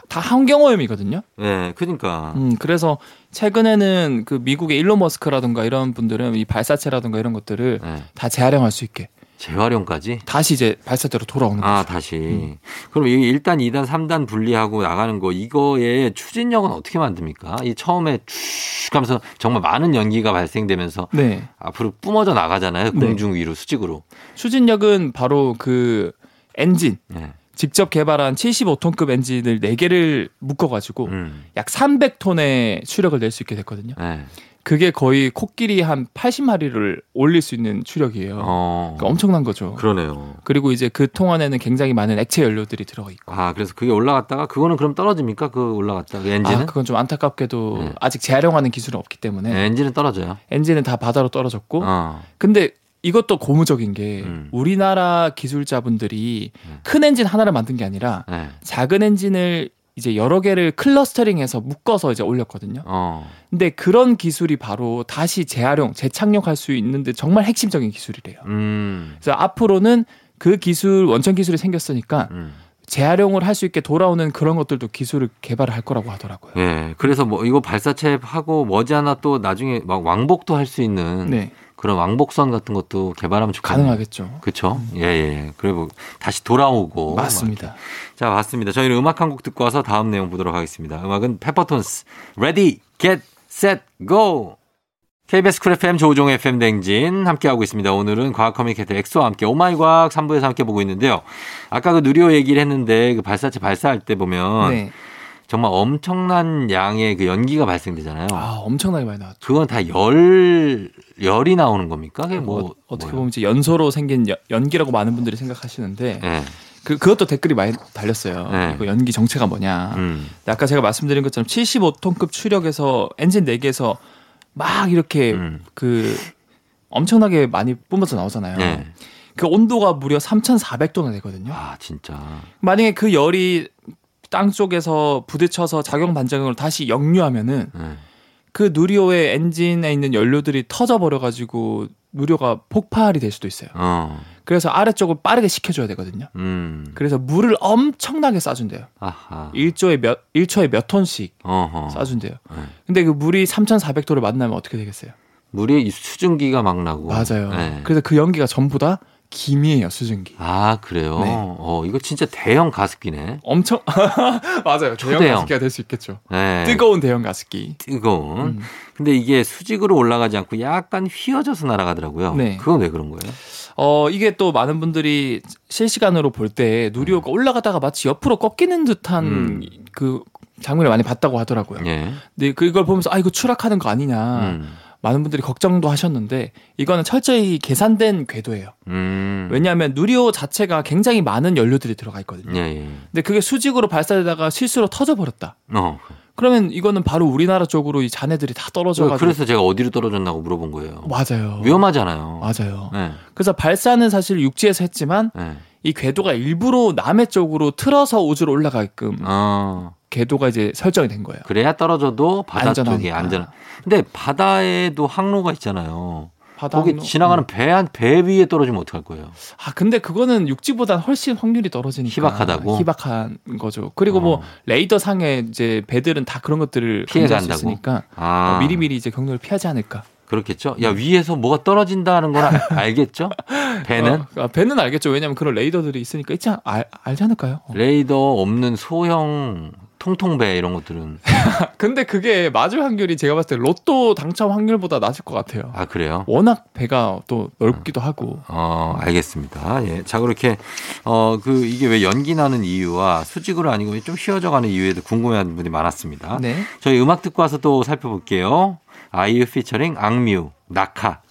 Speaker 4: 다 환경오염이거든요.
Speaker 1: 네, 그니까.
Speaker 4: 음, 그래서 최근에는 그 미국의 일론 머스크라든가 이런 분들은 이 발사체라든가 이런 것들을
Speaker 1: 네.
Speaker 4: 다 재활용할 수 있게
Speaker 1: 재활용까지?
Speaker 4: 다시 이제 발사대로 돌아오는 거죠.
Speaker 1: 아, 다시.
Speaker 4: 음.
Speaker 1: 그럼 이 1단, 2단, 3단 분리하고 나가는 거, 이거의 추진력은 어떻게 만듭니까? 이 처음에 쭉 하면서 정말 많은 연기가 발생되면서
Speaker 4: 네.
Speaker 1: 앞으로 뿜어져 나가잖아요.
Speaker 4: 네.
Speaker 1: 공중 위로 수직으로.
Speaker 4: 추진력은 바로 그 엔진
Speaker 1: 네.
Speaker 4: 직접 개발한 75톤급 엔진을 4개를 묶어가지고
Speaker 1: 음.
Speaker 4: 약 300톤의 추력을 낼 수 있게 됐거든요.
Speaker 1: 네.
Speaker 4: 그게 거의 코끼리 한 80마리를 올릴 수 있는 추력이에요.
Speaker 1: 어.
Speaker 4: 그러니까 엄청난 거죠.
Speaker 1: 그러네요.
Speaker 4: 그리고 이제 그 통 안에는 굉장히 많은 액체 연료들이 들어가 있고.
Speaker 1: 아, 그래서 그게 올라갔다가 그거는 그럼 떨어집니까? 그 올라갔다. 그 엔진은?
Speaker 4: 아, 그건 좀 안타깝게도
Speaker 1: 네.
Speaker 4: 아직 재활용하는 기술은 없기 때문에
Speaker 1: 네, 엔진은 떨어져요.
Speaker 4: 엔진은 다 바다로 떨어졌고.
Speaker 1: 어.
Speaker 4: 근데 이것도 고무적인 게
Speaker 1: 음.
Speaker 4: 우리나라 기술자분들이
Speaker 1: 네.
Speaker 4: 큰 엔진 하나를 만든 게 아니라
Speaker 1: 네.
Speaker 4: 작은 엔진을 이제 여러 개를 클러스터링해서 묶어서 이제 올렸거든요.
Speaker 1: 어.
Speaker 4: 근데 그런 기술이 바로 다시 재활용, 재착륙할 수 있는데 정말 핵심적인 기술이래요.
Speaker 1: 음.
Speaker 4: 그래서 앞으로는 그 기술 원천 기술이 생겼으니까
Speaker 1: 음.
Speaker 4: 재활용을 할 수 있게 돌아오는 그런 것들도 기술을 개발을 할 거라고 하더라고요.
Speaker 1: 예. 그래서 뭐 이거 발사체 하고 머지않아 또 나중에 막 왕복도 할 수 있는
Speaker 4: 네,
Speaker 1: 그런 왕복선 같은 것도 개발하면 좋겠네요.
Speaker 4: 가능하겠죠.
Speaker 1: 그렇죠. 예, 예. 그리고 다시 돌아오고
Speaker 4: 맞습니다.
Speaker 1: 자, 맞습니다. 저희는 음악 한 곡 듣고 와서 다음 내용 보도록 하겠습니다. 음악은 페퍼톤스 Ready, Get, Set, Go. KBS 쿨 FM 조우종 FM 댕진 함께하고 있습니다. 오늘은 과학 communicator 엑소와 함께 오마이 과학 3부에서 함께 보고 있는데요. 아까 그 누리호 얘기를 했는데 그 발사체 발사할 때 보면
Speaker 4: 네.
Speaker 1: 정말 엄청난 양의 그 연기가 발생되잖아요.
Speaker 4: 아 엄청나게 많이 나왔죠.
Speaker 1: 그건 다 열, 열이 나오는 겁니까? 그게 뭐,
Speaker 4: 어, 어떻게? 보면 이제 연소로 생긴 연- 연기라고 많은 분들이 생각하시는데
Speaker 1: 예.
Speaker 4: 그 그것도 댓글이 많이 달렸어요.
Speaker 1: 네.
Speaker 4: 이거 연기 정체가 뭐냐.
Speaker 1: 음.
Speaker 4: 아까 제가 말씀드린 것처럼 75톤급 추력에서 엔진 4개에서 막 이렇게
Speaker 1: 음.
Speaker 4: 그 엄청나게 많이 뿜어져 나오잖아요.
Speaker 1: 네.
Speaker 4: 그 온도가 무려 3,400도나 되거든요.
Speaker 1: 아, 진짜.
Speaker 4: 만약에 그 열이 땅 쪽에서 부딪혀서 작용 반작용을 다시 역류하면은
Speaker 1: 예.
Speaker 4: 그 누리호의 엔진에 있는 연료들이 터져 버려 가지고 누리호가 폭발이 될 수도 있어요.
Speaker 1: 어.
Speaker 4: 그래서 아래쪽을 빠르게 식혀줘야 되거든요.
Speaker 1: 음.
Speaker 4: 그래서 물을 엄청나게 쏴준대요.
Speaker 1: 아하.
Speaker 4: 1조에 몇 1초에 몇 톤씩
Speaker 1: 어허.
Speaker 4: 쏴준대요.
Speaker 1: 네.
Speaker 4: 근데 그 물이 3,400도를 만나면 어떻게 되겠어요?
Speaker 1: 물에 이 수증기가 막 나고.
Speaker 4: 맞아요.
Speaker 1: 네.
Speaker 4: 그래서 그 연기가 전부 다 김이에요, 수증기.
Speaker 1: 아, 그래요?
Speaker 4: 네.
Speaker 1: 어, 이거 진짜 대형 가습기네.
Speaker 4: 엄청 맞아요. 대형
Speaker 1: 초대형.
Speaker 4: 가습기가 될 수 있겠죠.
Speaker 1: 네.
Speaker 4: 뜨거운 대형 가습기.
Speaker 1: 뜨거운.
Speaker 4: 음.
Speaker 1: 근데 이게 수직으로 올라가지 않고 약간 휘어져서 날아가더라고요.
Speaker 4: 네.
Speaker 1: 그건 왜 그런 거예요?
Speaker 4: 어, 이게 또 많은 분들이 실시간으로 볼 때 누리호가 올라가다가 마치 옆으로 꺾이는 듯한
Speaker 1: 음.
Speaker 4: 그 장면을 많이 봤다고 하더라고요.
Speaker 1: 예.
Speaker 4: 근데 그걸 보면서 아 이거 추락하는 거 아니냐.
Speaker 1: 음.
Speaker 4: 많은 분들이 걱정도 하셨는데 이거는 철저히 계산된 궤도예요.
Speaker 1: 음.
Speaker 4: 왜냐하면 누리호 자체가 굉장히 많은 연료들이 들어가 있거든요.
Speaker 1: 예, 예.
Speaker 4: 근데 그게 수직으로 발사되다가 실수로 터져 버렸다.
Speaker 1: 어.
Speaker 4: 그러면 이거는 바로 우리나라 쪽으로 이 잔해들이 다 떨어져 가지고
Speaker 1: 그래서 제가 어디로 떨어졌나고 물어본 거예요.
Speaker 4: 맞아요.
Speaker 1: 위험하잖아요.
Speaker 4: 맞아요.
Speaker 1: 네.
Speaker 4: 그래서 발사는 사실 육지에서 했지만
Speaker 1: 네.
Speaker 4: 이 궤도가 일부러 남해 쪽으로 틀어서 우주로 올라가게끔
Speaker 1: 어.
Speaker 4: 궤도가 이제 설정이 된 거예요.
Speaker 1: 그래야 떨어져도 바다 쪽에
Speaker 4: 안전하니까.
Speaker 1: 안전. 근데 바다에도 항로가 있잖아요.
Speaker 4: 바다
Speaker 1: 거기
Speaker 4: 항로?
Speaker 1: 지나가는 배한 배 위에 떨어지면 어떡할 거예요?
Speaker 4: 아 근데 그거는 육지보다 훨씬 확률이 떨어지니까
Speaker 1: 희박하다고?
Speaker 4: 희박한 거죠. 그리고
Speaker 1: 어.
Speaker 4: 뭐 레이더 상에 이제 배들은 다 그런 것들을
Speaker 1: 피해 간다고?
Speaker 4: 있으니까
Speaker 1: 아.
Speaker 4: 어, 미리미리 이제 경로를 피하지 않을까.
Speaker 1: 그렇겠죠? 야, 위에서 뭐가 떨어진다는 건 알- 알겠죠? 배는?
Speaker 4: 어, 아, 배는 알겠죠. 왜냐하면 그런 레이더들이 있으니까 있지 않, 알, 알지 않을까요? 어.
Speaker 1: 레이더 없는 소형 통통배 이런 것들은
Speaker 4: 근데 그게 맞을 확률이 제가 봤을 때 로또 당첨 확률보다 낮을 것 같아요.
Speaker 1: 아 그래요?
Speaker 4: 워낙 배가 또 넓기도 하고.
Speaker 1: 어, 알겠습니다. 예. 자, 그렇게, 어, 그, 이게 왜 연기 나는 이유와 수직으로 아니고 좀 휘어져 가는 이유에도 궁금해하는 분이 많았습니다.
Speaker 4: 네.
Speaker 1: 저희 음악 듣고 와서 또 살펴볼게요. 아이유 피처링 악뮤, 낙하.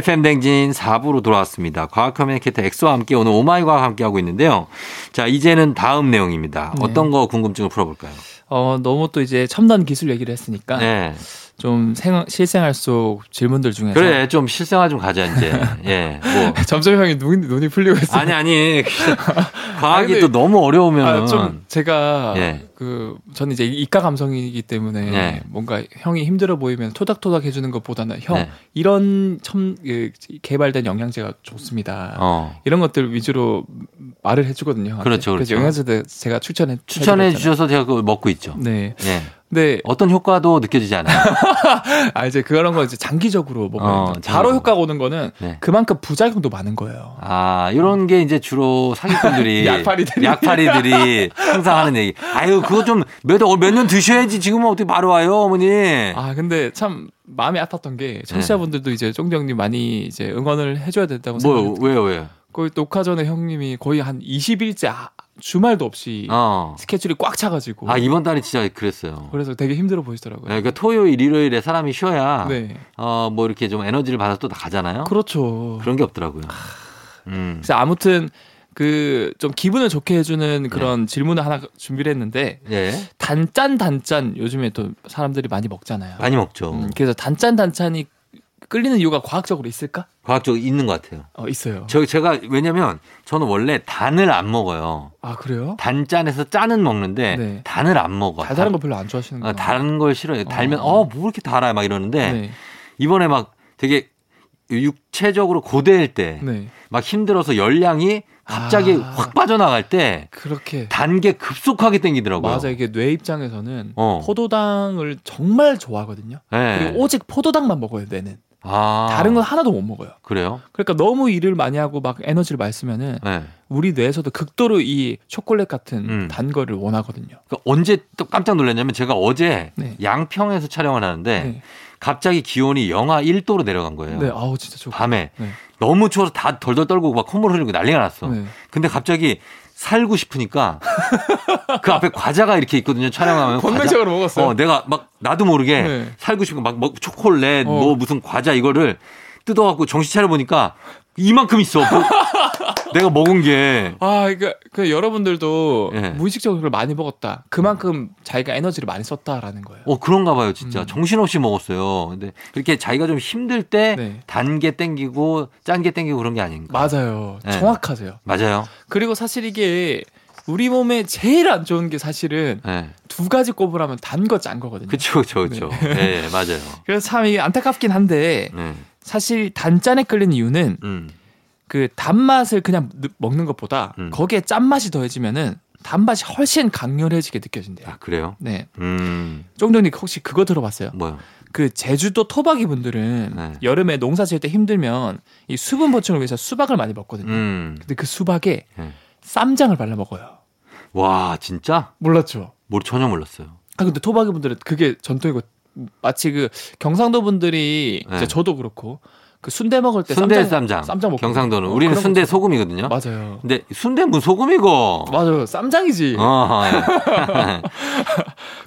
Speaker 3: FM 댕진
Speaker 1: 4부로 돌아왔습니다. 과학 communicator 엑소와 함께 오늘 오마이 과학 함께 하고 있는데요. 자, 이제는 다음 내용입니다.
Speaker 4: 네.
Speaker 1: 어떤 거 궁금증을 풀어볼까요?
Speaker 4: 어, 너무 또 이제 첨단 기술 얘기를 했으니까
Speaker 1: 네.
Speaker 4: 좀 생, 실생활 속 질문들 중에서
Speaker 1: 그래, 좀 실생활 좀 가자, 이제. 예, 뭐.
Speaker 4: 점점 형이 눈, 눈이 풀리고 있어요.
Speaker 1: 아니, 아니. 과학이
Speaker 4: 근데-
Speaker 1: 또 너무 어려우면.
Speaker 4: 아, 좀 제가
Speaker 1: 예.
Speaker 4: 그 저는 이제 이과 감성이기 때문에
Speaker 1: 네.
Speaker 4: 뭔가 형이 힘들어 보이면 토닥토닥 해주는 것보다는 형
Speaker 1: 네.
Speaker 4: 이런 첨 그, 개발된 영양제가 좋습니다.
Speaker 1: 어.
Speaker 4: 이런 것들 위주로 말을 해주거든요. 형한테.
Speaker 1: 그렇죠,
Speaker 4: 그래서
Speaker 1: 그렇죠.
Speaker 4: 영양제들 제가 추천해
Speaker 1: 추천해. 주셔서 제가 그걸 먹고 있죠.
Speaker 4: 네.
Speaker 1: 예.
Speaker 4: 근데
Speaker 1: 어떤 효과도 느껴지지 않아요.
Speaker 4: 아 이제 그런 거 이제 장기적으로 먹어야
Speaker 1: 어,
Speaker 4: 돼. 바로. 효과가 오는 거는
Speaker 1: 네.
Speaker 4: 그만큼 부작용도 많은 거예요.
Speaker 1: 아, 이런 게 이제 주로 사기꾼들이.
Speaker 4: 약팔이들이.
Speaker 1: 약팔이들이 항상 하는 얘기. 아유, 그거 좀 몇, 몇년 드셔야지 지금은 어떻게 바로 와요, 어머니.
Speaker 4: 아 근데 참 마음이 아팠던 게 청취자분들도 이제 쫑디 형님 많이 이제 응원을 해줘야 된다고
Speaker 1: 뭐,
Speaker 4: 생각해요.
Speaker 1: 왜요, 왜요?
Speaker 4: 거의 녹화 전에 형님이 거의 한 20일째 아, 주말도 없이
Speaker 1: 어.
Speaker 4: 스케줄이 꽉 차가지고
Speaker 1: 아, 이번 달이 진짜 그랬어요.
Speaker 4: 그래서 되게 힘들어 보이시더라고요.
Speaker 1: 네, 그러니까 토요일, 일요일에 사람이 쉬어야.
Speaker 4: 네.
Speaker 1: 어, 뭐 이렇게 좀 에너지를 받아서 또 가잖아요.
Speaker 4: 그렇죠.
Speaker 1: 그런 게 없더라고요. 음.
Speaker 4: 그래서 아무튼 그 좀 기분을 좋게 해주는 그런 질문을 하나 준비를 했는데
Speaker 1: 예.
Speaker 4: 단짠 단짠 요즘에 또 사람들이 많이 먹잖아요.
Speaker 1: 많이 먹죠.
Speaker 4: 음, 그래서 단짠 단짠이 끌리는 이유가 과학적으로 있을까?
Speaker 1: 과학적으으로 있는 것 같아요.
Speaker 4: 어 있어요.
Speaker 1: 저, 제가, 왜냐면 저는 원래 단을 안 먹어요.
Speaker 4: 아 그래요?
Speaker 1: 단짠에서 짠은 먹는데
Speaker 4: 네.
Speaker 1: 단을 안 먹어.
Speaker 4: 달달한
Speaker 1: 단-
Speaker 4: 거 별로 안 좋아하시는
Speaker 1: 어,
Speaker 4: 거예요?
Speaker 1: 다른 걸 싫어해요. 달면
Speaker 4: 어.
Speaker 1: 어 뭐 이렇게 달아 막 이러는데
Speaker 4: 네.
Speaker 1: 이번에 막 되게 육체적으로 고대일 때막
Speaker 4: 네.
Speaker 1: 힘들어서 열량이 갑자기
Speaker 4: 아.
Speaker 1: 확 빠져나갈 때
Speaker 4: 그렇게
Speaker 1: 단게 급속하게 땡기더라고요.
Speaker 4: 맞아 이게 뇌 입장에서는
Speaker 1: 어.
Speaker 4: 포도당을 정말 좋아하거든요.
Speaker 1: 네.
Speaker 4: 그리고 오직 포도당만 먹어요 뇌는.
Speaker 1: 아.
Speaker 4: 다른 건 하나도 못 먹어요.
Speaker 1: 그래요?
Speaker 4: 그러니까 너무 일을 많이 하고 막 에너지를 많이 쓰면은
Speaker 1: 네.
Speaker 4: 우리 뇌에서도 극도로 이 초콜릿 같은
Speaker 1: 음.
Speaker 4: 단 거를 원하거든요.
Speaker 1: 그러니까 언제 또 깜짝 놀랐냐면 제가 어제
Speaker 4: 네.
Speaker 1: 양평에서 촬영을 하는데
Speaker 4: 네.
Speaker 1: 갑자기 기온이 영하 1도로 내려간 거예요.
Speaker 4: 네. 아우 진짜 좋고.
Speaker 1: 밤에
Speaker 4: 네.
Speaker 1: 너무 추워서 다 덜덜 떨고 막 콧물 흘리고 난리가 났어.
Speaker 4: 네.
Speaker 1: 근데 갑자기 살고 싶으니까 그 앞에 과자가 이렇게 있거든요. 촬영하면.
Speaker 4: 본능적으로 먹었어요.
Speaker 1: 어, 내가 막 나도 모르게
Speaker 4: 네.
Speaker 1: 살고 싶은 막, 뭐 초콜릿
Speaker 4: 어.
Speaker 1: 뭐 무슨 과자 이거를 뜯어갖고 정신 차려 보니까 이만큼 있어. 뭐 내가 먹은 게.
Speaker 4: 아, 그러니까 그 여러분들도
Speaker 1: 네.
Speaker 4: 무의식적으로 그걸 많이 먹었다. 그만큼 자기가 에너지를 많이 썼다라는 거예요.
Speaker 1: 어 그런가 봐요, 진짜
Speaker 4: 음.
Speaker 1: 정신없이 먹었어요. 근데 이렇게 자기가 좀 힘들 때
Speaker 4: 네.
Speaker 1: 단게 땡기고 짠 게 땡기고 그런 게 아닌가.
Speaker 4: 맞아요.
Speaker 1: 네.
Speaker 4: 정확하세요.
Speaker 1: 맞아요.
Speaker 4: 그리고 사실 이게 우리 몸에 제일 안 좋은 게 사실은
Speaker 1: 네.
Speaker 4: 두 가지 꼽으라면 단 거 짠 거거든요.
Speaker 1: 그쵸, 그쵸, 그쵸. 네, 맞아요.
Speaker 4: 그래서 참 이게 안타깝긴 한데
Speaker 1: 네.
Speaker 4: 사실 단짠에 끌리는 이유는
Speaker 1: 음.
Speaker 4: 그 단맛을 그냥 느- 먹는 것보다
Speaker 1: 음.
Speaker 4: 거기에 짠맛이 더해지면은 단맛이 훨씬 강렬해지게 느껴진대요.
Speaker 1: 아, 그래요?
Speaker 4: 네.
Speaker 1: 음,
Speaker 4: 쫑정님 혹시 그거 들어봤어요?
Speaker 1: 뭐요?
Speaker 4: 그 제주도 토박이 분들은
Speaker 1: 네.
Speaker 4: 여름에 농사 지을 때 힘들면 이 수분 보충을 위해서 수박을 많이 먹거든요.
Speaker 1: 음.
Speaker 4: 근데 그 수박에
Speaker 1: 네.
Speaker 4: 쌈장을 발라 먹어요.
Speaker 1: 와, 진짜?
Speaker 4: 몰랐죠?
Speaker 1: 뭘 전혀 몰랐어요.
Speaker 4: 아 근데 토박이 분들은 그게 전통이고 마치 그 경상도 분들이
Speaker 1: 네.
Speaker 4: 이제 저도 그렇고 그 순대 먹을 때
Speaker 1: 순대
Speaker 4: 쌈장
Speaker 1: 쌈장.
Speaker 4: 쌈장 먹고
Speaker 1: 경상도는.
Speaker 4: 어,
Speaker 1: 우리는 순대
Speaker 4: 거
Speaker 1: 소금이거든요.
Speaker 4: 맞아요.
Speaker 1: 근데 순대 무 소금이고.
Speaker 4: 맞아요. 쌈장이지.
Speaker 1: 어.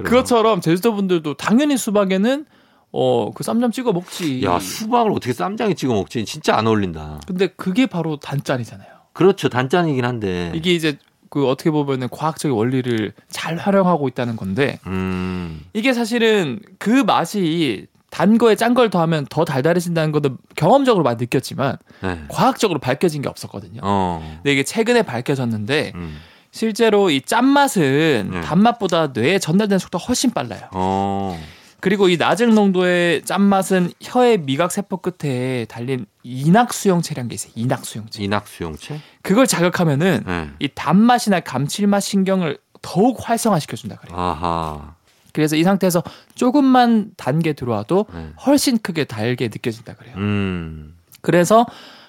Speaker 4: 그것처럼 제주도 분들도 당연히 수박에는 어 그 쌈장 찍어 먹지.
Speaker 1: 야, 수박을 어떻게 쌈장에 찍어 먹지? 진짜 안 어울린다.
Speaker 4: 근데 그게 바로 단짠이잖아요.
Speaker 1: 그렇죠. 단짠이긴 한데.
Speaker 4: 이게 이제 그 어떻게 보면은 과학적인 원리를 잘 활용하고 있다는 건데
Speaker 1: 음.
Speaker 4: 이게 사실은 그 맛이 단 거에 짠 걸 더하면 더 달달해진다는 것도 경험적으로 많이 느꼈지만
Speaker 1: 네.
Speaker 4: 과학적으로 밝혀진 게 없었거든요.
Speaker 1: 어.
Speaker 4: 근데 이게 최근에 밝혀졌는데
Speaker 1: 음.
Speaker 4: 실제로 이 짠맛은
Speaker 1: 네.
Speaker 4: 단맛보다 뇌에 전달되는 속도가 훨씬 빨라요.
Speaker 1: 어.
Speaker 4: 그리고 이 낮은 농도의 짠맛은 혀의 미각 세포 끝에 달린 이낙 수용체라는 게 있어요. 이낙 수용체.
Speaker 1: 이낙 수용체?
Speaker 4: 그걸 자극하면은
Speaker 1: 네.
Speaker 4: 이 단맛이나 감칠맛 신경을 더욱 활성화시켜 준다 그래요.
Speaker 1: 아하.
Speaker 4: 그래서 이 상태에서 조금만 단게 들어와도
Speaker 1: 네.
Speaker 4: 훨씬 크게 달게 느껴진다 그래요.
Speaker 1: 음.
Speaker 4: 그래서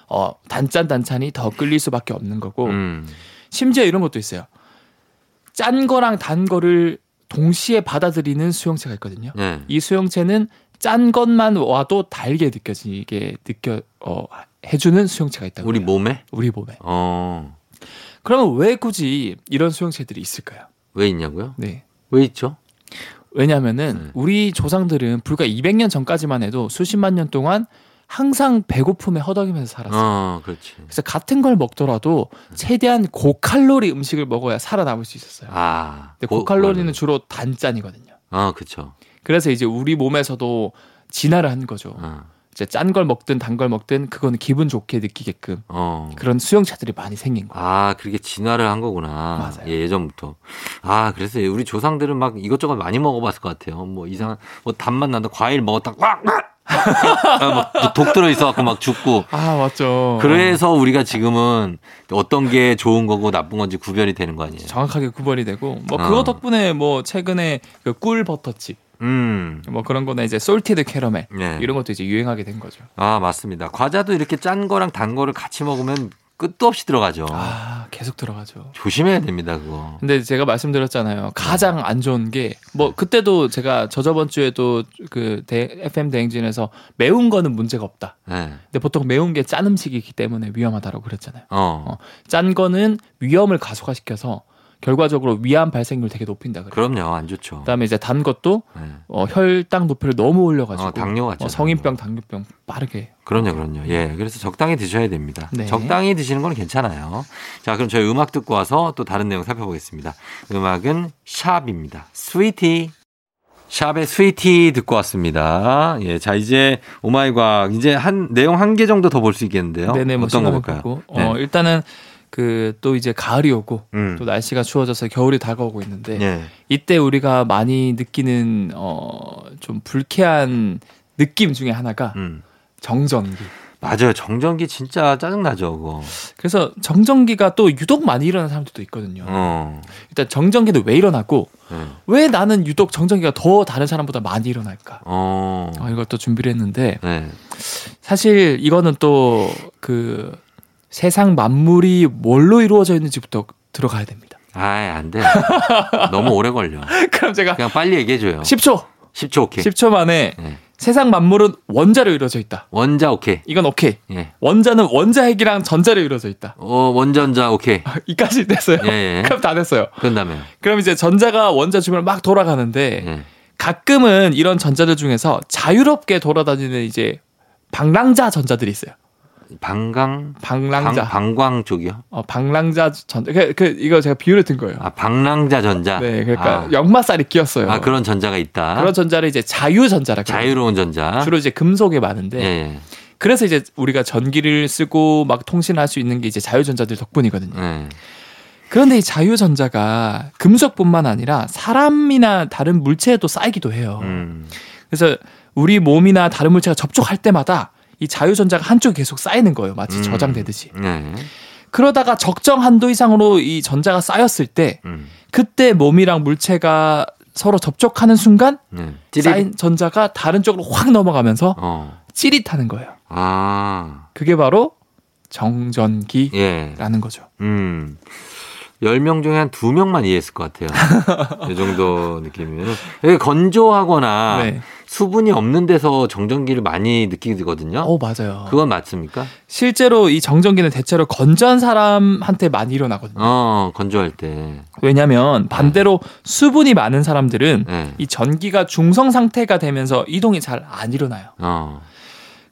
Speaker 4: 어 단짠 단짠이 더 끌릴 수밖에 없는 거고
Speaker 1: 음.
Speaker 4: 심지어 이런 것도 있어요. 짠 거랑 단 거를 동시에 받아들이는 수용체가 있거든요.
Speaker 1: 네.
Speaker 4: 이 수용체는 짠 것만 와도 달게 느껴지게 느껴 어 해주는 수용체가 있다고.
Speaker 1: 우리. 몸에?
Speaker 4: 우리 몸에.
Speaker 1: 어.
Speaker 4: 그러면 왜 굳이 이런 수용체들이 있을까요?
Speaker 1: 왜 있냐고요?
Speaker 4: 네.
Speaker 1: 왜 있죠?
Speaker 4: 왜냐하면은
Speaker 1: 네.
Speaker 4: 우리 조상들은 불과 200년 전까지만 해도 수십만 년 동안 항상 배고픔에 허덕이면서 살았어요.
Speaker 1: 어, 그렇지.
Speaker 4: 그래서 같은 걸 먹더라도 최대한 고칼로리 음식을 먹어야 살아남을 수 있었어요.
Speaker 1: 아.
Speaker 4: 근데
Speaker 1: 고-
Speaker 4: 고칼로리는 주로 단짠이거든요.
Speaker 1: 아, 그쵸.
Speaker 4: 그래서 이제 우리 몸에서도 진화를 한 거죠.
Speaker 1: 어.
Speaker 4: 이제 짠 걸 먹든 단 걸 먹든 그거는 기분 좋게 느끼게끔
Speaker 1: 어.
Speaker 4: 그런 수용체들이 많이 생긴 거예요.
Speaker 1: 아, 그렇게 진화를 한 거구나.
Speaker 4: 맞아요.
Speaker 1: 예, 예전부터. 아, 그래서 우리 조상들은 막 이것저것 많이 먹어봤을 것 같아요. 뭐 이상한, 뭐 단맛 난다. 과일 먹었다. 꽉! 꽉! 아, 막독 들어 있어갖고 막 죽고.
Speaker 4: 아 맞죠.
Speaker 1: 그래서 우리가 지금은 어떤 게 좋은 거고 나쁜 건지 구별이 되는 거 아니에요.
Speaker 4: 정확하게 구별이 되고 뭐
Speaker 1: 어.
Speaker 4: 그거 덕분에 뭐 최근에 그 꿀 버터칩
Speaker 1: 음.
Speaker 4: 뭐 그런 거나 이제 솔티드 캐러멜
Speaker 1: 네.
Speaker 4: 이런 것도 이제 유행하게 된 거죠.
Speaker 1: 아, 맞습니다. 과자도 이렇게 짠 거랑 단 거를 같이 먹으면 끝도 없이 들어가죠.
Speaker 4: 아 계속 들어가죠.
Speaker 1: 조심해야 됩니다, 그거.
Speaker 4: 근데 제가 말씀드렸잖아요. 가장 안 좋은 게 뭐 그때도 제가 저저번 주에도 그 대, FM 대행진에서 매운 거는 문제가 없다.
Speaker 1: 네.
Speaker 4: 근데 보통 매운 게 짠 음식이기 때문에 위험하다고 그랬잖아요.
Speaker 1: 어.
Speaker 4: 어, 짠 거는 위험을 가속화시켜서 결과적으로 위암 발생률 되게 높인다 그래요.
Speaker 1: 그럼요, 안 좋죠.
Speaker 4: 그다음에 이제 단 것도
Speaker 1: 네.
Speaker 4: 어, 혈당 높이를 너무 올려가지고
Speaker 1: 어, 당뇨 같죠.
Speaker 4: 어, 성인병, 당뇨병 빠르게.
Speaker 1: 그럼요, 그럼요. 예. 그래서 적당히 드셔야 됩니다.
Speaker 4: 네.
Speaker 1: 적당히 드시는 건 괜찮아요. 자, 그럼 저희 음악 듣고 와서 또 다른 내용 살펴보겠습니다. 음악은 샵입니다. Sweety. 샵의 Sweety 듣고 왔습니다. 예. 자, 이제 oh my 과학. 이제 한, 내용 한 개 정도 더 볼 수 있겠는데요.
Speaker 4: 네네 뭐
Speaker 1: 어떤 거 볼까요?
Speaker 4: 갖고.
Speaker 1: 네.
Speaker 4: 어, 일단은 그 또 이제 가을이 오고
Speaker 1: 음.
Speaker 4: 또 날씨가 추워져서 겨울이 다가오고 있는데
Speaker 1: 예.
Speaker 4: 이때 우리가 많이 느끼는 어좀 불쾌한 느낌 중에 하나가
Speaker 1: 음.
Speaker 4: 정전기.
Speaker 1: 맞아요. 정전기 진짜 짜증나죠, 그거.
Speaker 4: 그래서 정전기가 또 유독 많이 일어나는 사람들도 있거든요.
Speaker 1: 어.
Speaker 4: 일단 정전기는 왜 일어나고
Speaker 1: 네.
Speaker 4: 왜 나는 유독 정전기가 더 다른 사람보다 많이 일어날까?
Speaker 1: 어.
Speaker 4: 어, 이것도 준비를 했는데
Speaker 1: 네.
Speaker 4: 사실 이거는 또 그 세상 만물이 뭘로 이루어져 있는지부터 들어가야 됩니다.
Speaker 1: 아이, 안 돼. 너무 오래 걸려.
Speaker 4: 그럼 제가
Speaker 1: 그냥 빨리 얘기해 줘요.
Speaker 4: 10초,
Speaker 1: 10초 오케이.
Speaker 4: 10초 만에
Speaker 1: 네.
Speaker 4: 세상 만물은 원자로 이루어져 있다.
Speaker 1: 원자 오케이.
Speaker 4: 이건 오케이.
Speaker 1: 예.
Speaker 4: 원자는 원자 핵이랑 전자로 이루어져 있다.
Speaker 1: 어, 원전자 오케이.
Speaker 4: 이까지 됐어요.
Speaker 1: 예, 예.
Speaker 4: 그럼 다 됐어요.
Speaker 1: 그런 다음에.
Speaker 4: 그럼 이제 전자가 원자 주변을 막 돌아가는데
Speaker 1: 예.
Speaker 4: 가끔은 이런 전자들 중에서 자유롭게 돌아다니는 이제 방랑자 전자들이 있어요.
Speaker 1: 방광
Speaker 4: 방랑자.
Speaker 1: 방, 방광 쪽이요?
Speaker 4: 어, 방랑자 전자. 그, 그 이거 제가 비유를 든 거예요.
Speaker 1: 아, 방랑자 전자.
Speaker 4: 네, 그러니까
Speaker 1: 아,
Speaker 4: 역마살이 끼었어요.
Speaker 1: 아, 그런 전자가 있다.
Speaker 4: 그런 전자를 이제 자유 전자라 그래요.
Speaker 1: 자유로운 전자.
Speaker 4: 주로 이제 금속에 많은데
Speaker 1: 예, 예.
Speaker 4: 그래서 이제 우리가 전기를 쓰고 막 통신할 수 있는 게 이제 자유 전자들 덕분이거든요.
Speaker 1: 예.
Speaker 4: 그런데 이 자유 전자가 금속뿐만 아니라 사람이나 다른 물체에도 쌓이기도 해요.
Speaker 1: 음.
Speaker 4: 그래서 우리 몸이나 다른 물체가 접촉할 때마다 이 자유전자가 한쪽에 계속 쌓이는 거예요. 마치
Speaker 1: 음.
Speaker 4: 저장되듯이.
Speaker 1: 네.
Speaker 4: 그러다가 적정 한도 이상으로 이 전자가 쌓였을 때
Speaker 1: 음.
Speaker 4: 그때 몸이랑 물체가 서로 접촉하는 순간
Speaker 1: 네. 찌릿.
Speaker 4: 쌓인 전자가 다른 쪽으로 확 넘어가면서
Speaker 1: 어.
Speaker 4: 찌릿하는 거예요.
Speaker 1: 아.
Speaker 4: 그게 바로 정전기라는
Speaker 1: 예.
Speaker 4: 거죠.
Speaker 1: 음. 10명 중에 한 2명만 이해했을 것 같아요. 이 정도 느낌이면. 이게 건조하거나
Speaker 4: 네.
Speaker 1: 수분이 없는 데서 정전기를 많이 느끼거든요.
Speaker 4: 어, 맞아요.
Speaker 1: 그건 맞습니까?
Speaker 4: 실제로 이 정전기는 대체로 건조한 사람한테 많이 일어나거든요.
Speaker 1: 어, 건조할 때.
Speaker 4: 왜냐면 반대로 수분이 많은 사람들은
Speaker 1: 네.
Speaker 4: 이 전기가 중성 상태가 되면서 이동이 잘 안 일어나요.
Speaker 1: 어.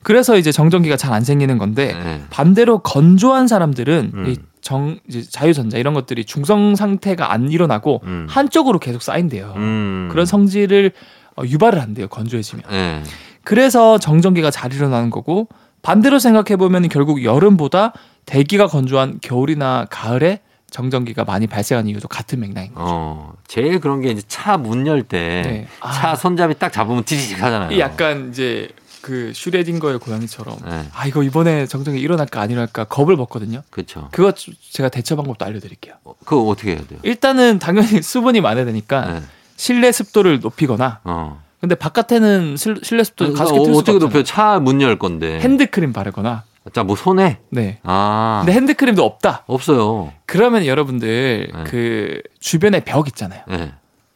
Speaker 4: 그래서 이제 정전기가 잘 안 생기는 건데
Speaker 1: 네.
Speaker 4: 반대로 건조한 사람들은
Speaker 1: 음.
Speaker 4: 이 정, 자유전자 이런 것들이 중성 상태가 안 일어나고
Speaker 1: 음.
Speaker 4: 한쪽으로 계속 쌓인대요.
Speaker 1: 음.
Speaker 4: 그런 성질을 어, 유발을 한대요. 건조해지면.
Speaker 1: 네.
Speaker 4: 그래서 정전기가 잘 일어나는 거고 반대로 생각해 보면 결국 여름보다 대기가 건조한 겨울이나 가을에 정전기가 많이 발생하는 이유도 같은 맥락인 거죠.
Speaker 1: 어, 제일 그런 게 이제 차 문 열때
Speaker 4: 네.
Speaker 1: 차
Speaker 4: 아.
Speaker 1: 손잡이 딱 잡으면 찌릿 하잖아요.
Speaker 4: 이 약간 이제 그 슈레딩거의 고양이처럼
Speaker 1: 네.
Speaker 4: 아 이거 이번에 정전기 일어날까 안 일어날까 겁을 먹거든요.
Speaker 1: 그렇죠.
Speaker 4: 그거 주- 제가 대처 방법도 알려드릴게요.
Speaker 1: 어, 그거 어떻게 해야 돼요?
Speaker 4: 일단은 당연히 수분이 많아야 되니까
Speaker 1: 네.
Speaker 4: 실내 습도를 높이거나
Speaker 1: 어.
Speaker 4: 근데 바깥에는 실, 실내 습도 틀 수가
Speaker 1: 어떻게. 높여? 차 문 열 건데.
Speaker 4: 핸드크림 바르거나
Speaker 1: 자, 뭐 손에?
Speaker 4: 네.
Speaker 1: 아.
Speaker 4: 근데 핸드크림도 없다.
Speaker 1: 없어요.
Speaker 4: 그러면 여러분들
Speaker 1: 네.
Speaker 4: 그 주변에 벽 있잖아요.
Speaker 1: 네.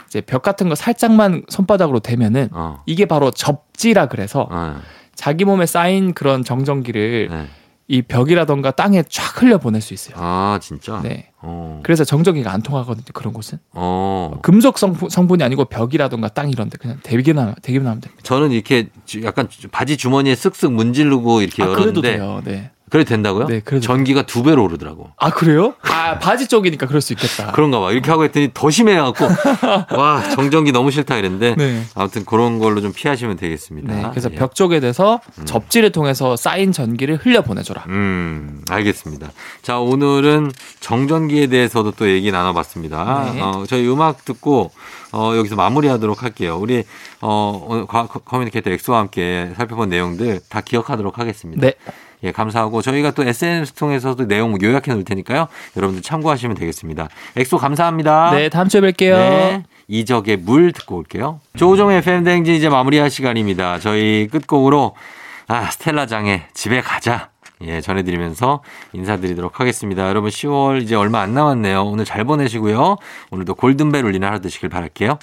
Speaker 4: 이제 벽 같은 거 살짝만 손바닥으로 대면은
Speaker 1: 어.
Speaker 4: 이게 바로 접지라 그래서
Speaker 1: 어.
Speaker 4: 자기 몸에 쌓인 그런 정전기를
Speaker 1: 네.
Speaker 4: 이 벽이라던가 땅에 쫙 흘려 보낼 수 있어요.
Speaker 1: 아, 진짜?
Speaker 4: 네.
Speaker 1: 어.
Speaker 4: 그래서 정전기가 안 통하거든요. 그런 곳은
Speaker 1: 어.
Speaker 4: 금속 성분, 성분이 아니고 벽이라던가 땅 이런 데 그냥 대기만 대기만 하면 됩니다.
Speaker 1: 저는 이렇게 주- 약간 주- 바지 주머니에 쓱쓱 문지르고 이렇게
Speaker 4: 아
Speaker 1: 열었는데
Speaker 4: 돼요. 네.
Speaker 1: 그래도 된다고요?
Speaker 4: 네, 그래도
Speaker 1: 전기가 두 배로 오르더라고.
Speaker 4: 아 그래요? 아 바지 쪽이니까 그럴 수 있겠다.
Speaker 1: 그런가 봐. 이렇게 하고 했더니 더 심해갖고 와 정전기 너무 싫다 이랬는데
Speaker 4: 네.
Speaker 1: 아무튼 그런 걸로 좀 피하시면 되겠습니다.
Speaker 4: 네, 그래서
Speaker 1: 예.
Speaker 4: 벽 쪽에 대서 접지를 통해서 쌓인 전기를 흘려 보내줘라.
Speaker 1: 음, 알겠습니다. 자, 오늘은 정전기에 대해서도 또 얘기 나눠봤습니다.
Speaker 4: 네.
Speaker 1: 어, 저희 음악 듣고, 어, 여기서 마무리하도록 할게요. 우리, 어, 오늘 과- communicator 엑소와 함께 살펴본 내용들 다 기억하도록 하겠습니다.
Speaker 4: 네,
Speaker 1: 예, 감사하고 저희가 또 SNS 통해서도 내용 요약해 놓을 테니까요. 여러분들 참고하시면 되겠습니다. 엑소 감사합니다.
Speaker 4: 네 다음 주에 뵐게요.
Speaker 1: 네. 이적의 물 듣고 올게요. 조우종의 FM대행진 이제 마무리할 시간입니다. 저희 끝곡으로 아, 스텔라 장의 집에 가자. 예, 전해드리면서 인사드리도록 하겠습니다. 여러분 10월 이제 얼마 안 남았네요. 오늘 잘 보내시고요. 오늘도 골든벨 울리는 하루 되시길 바랄게요.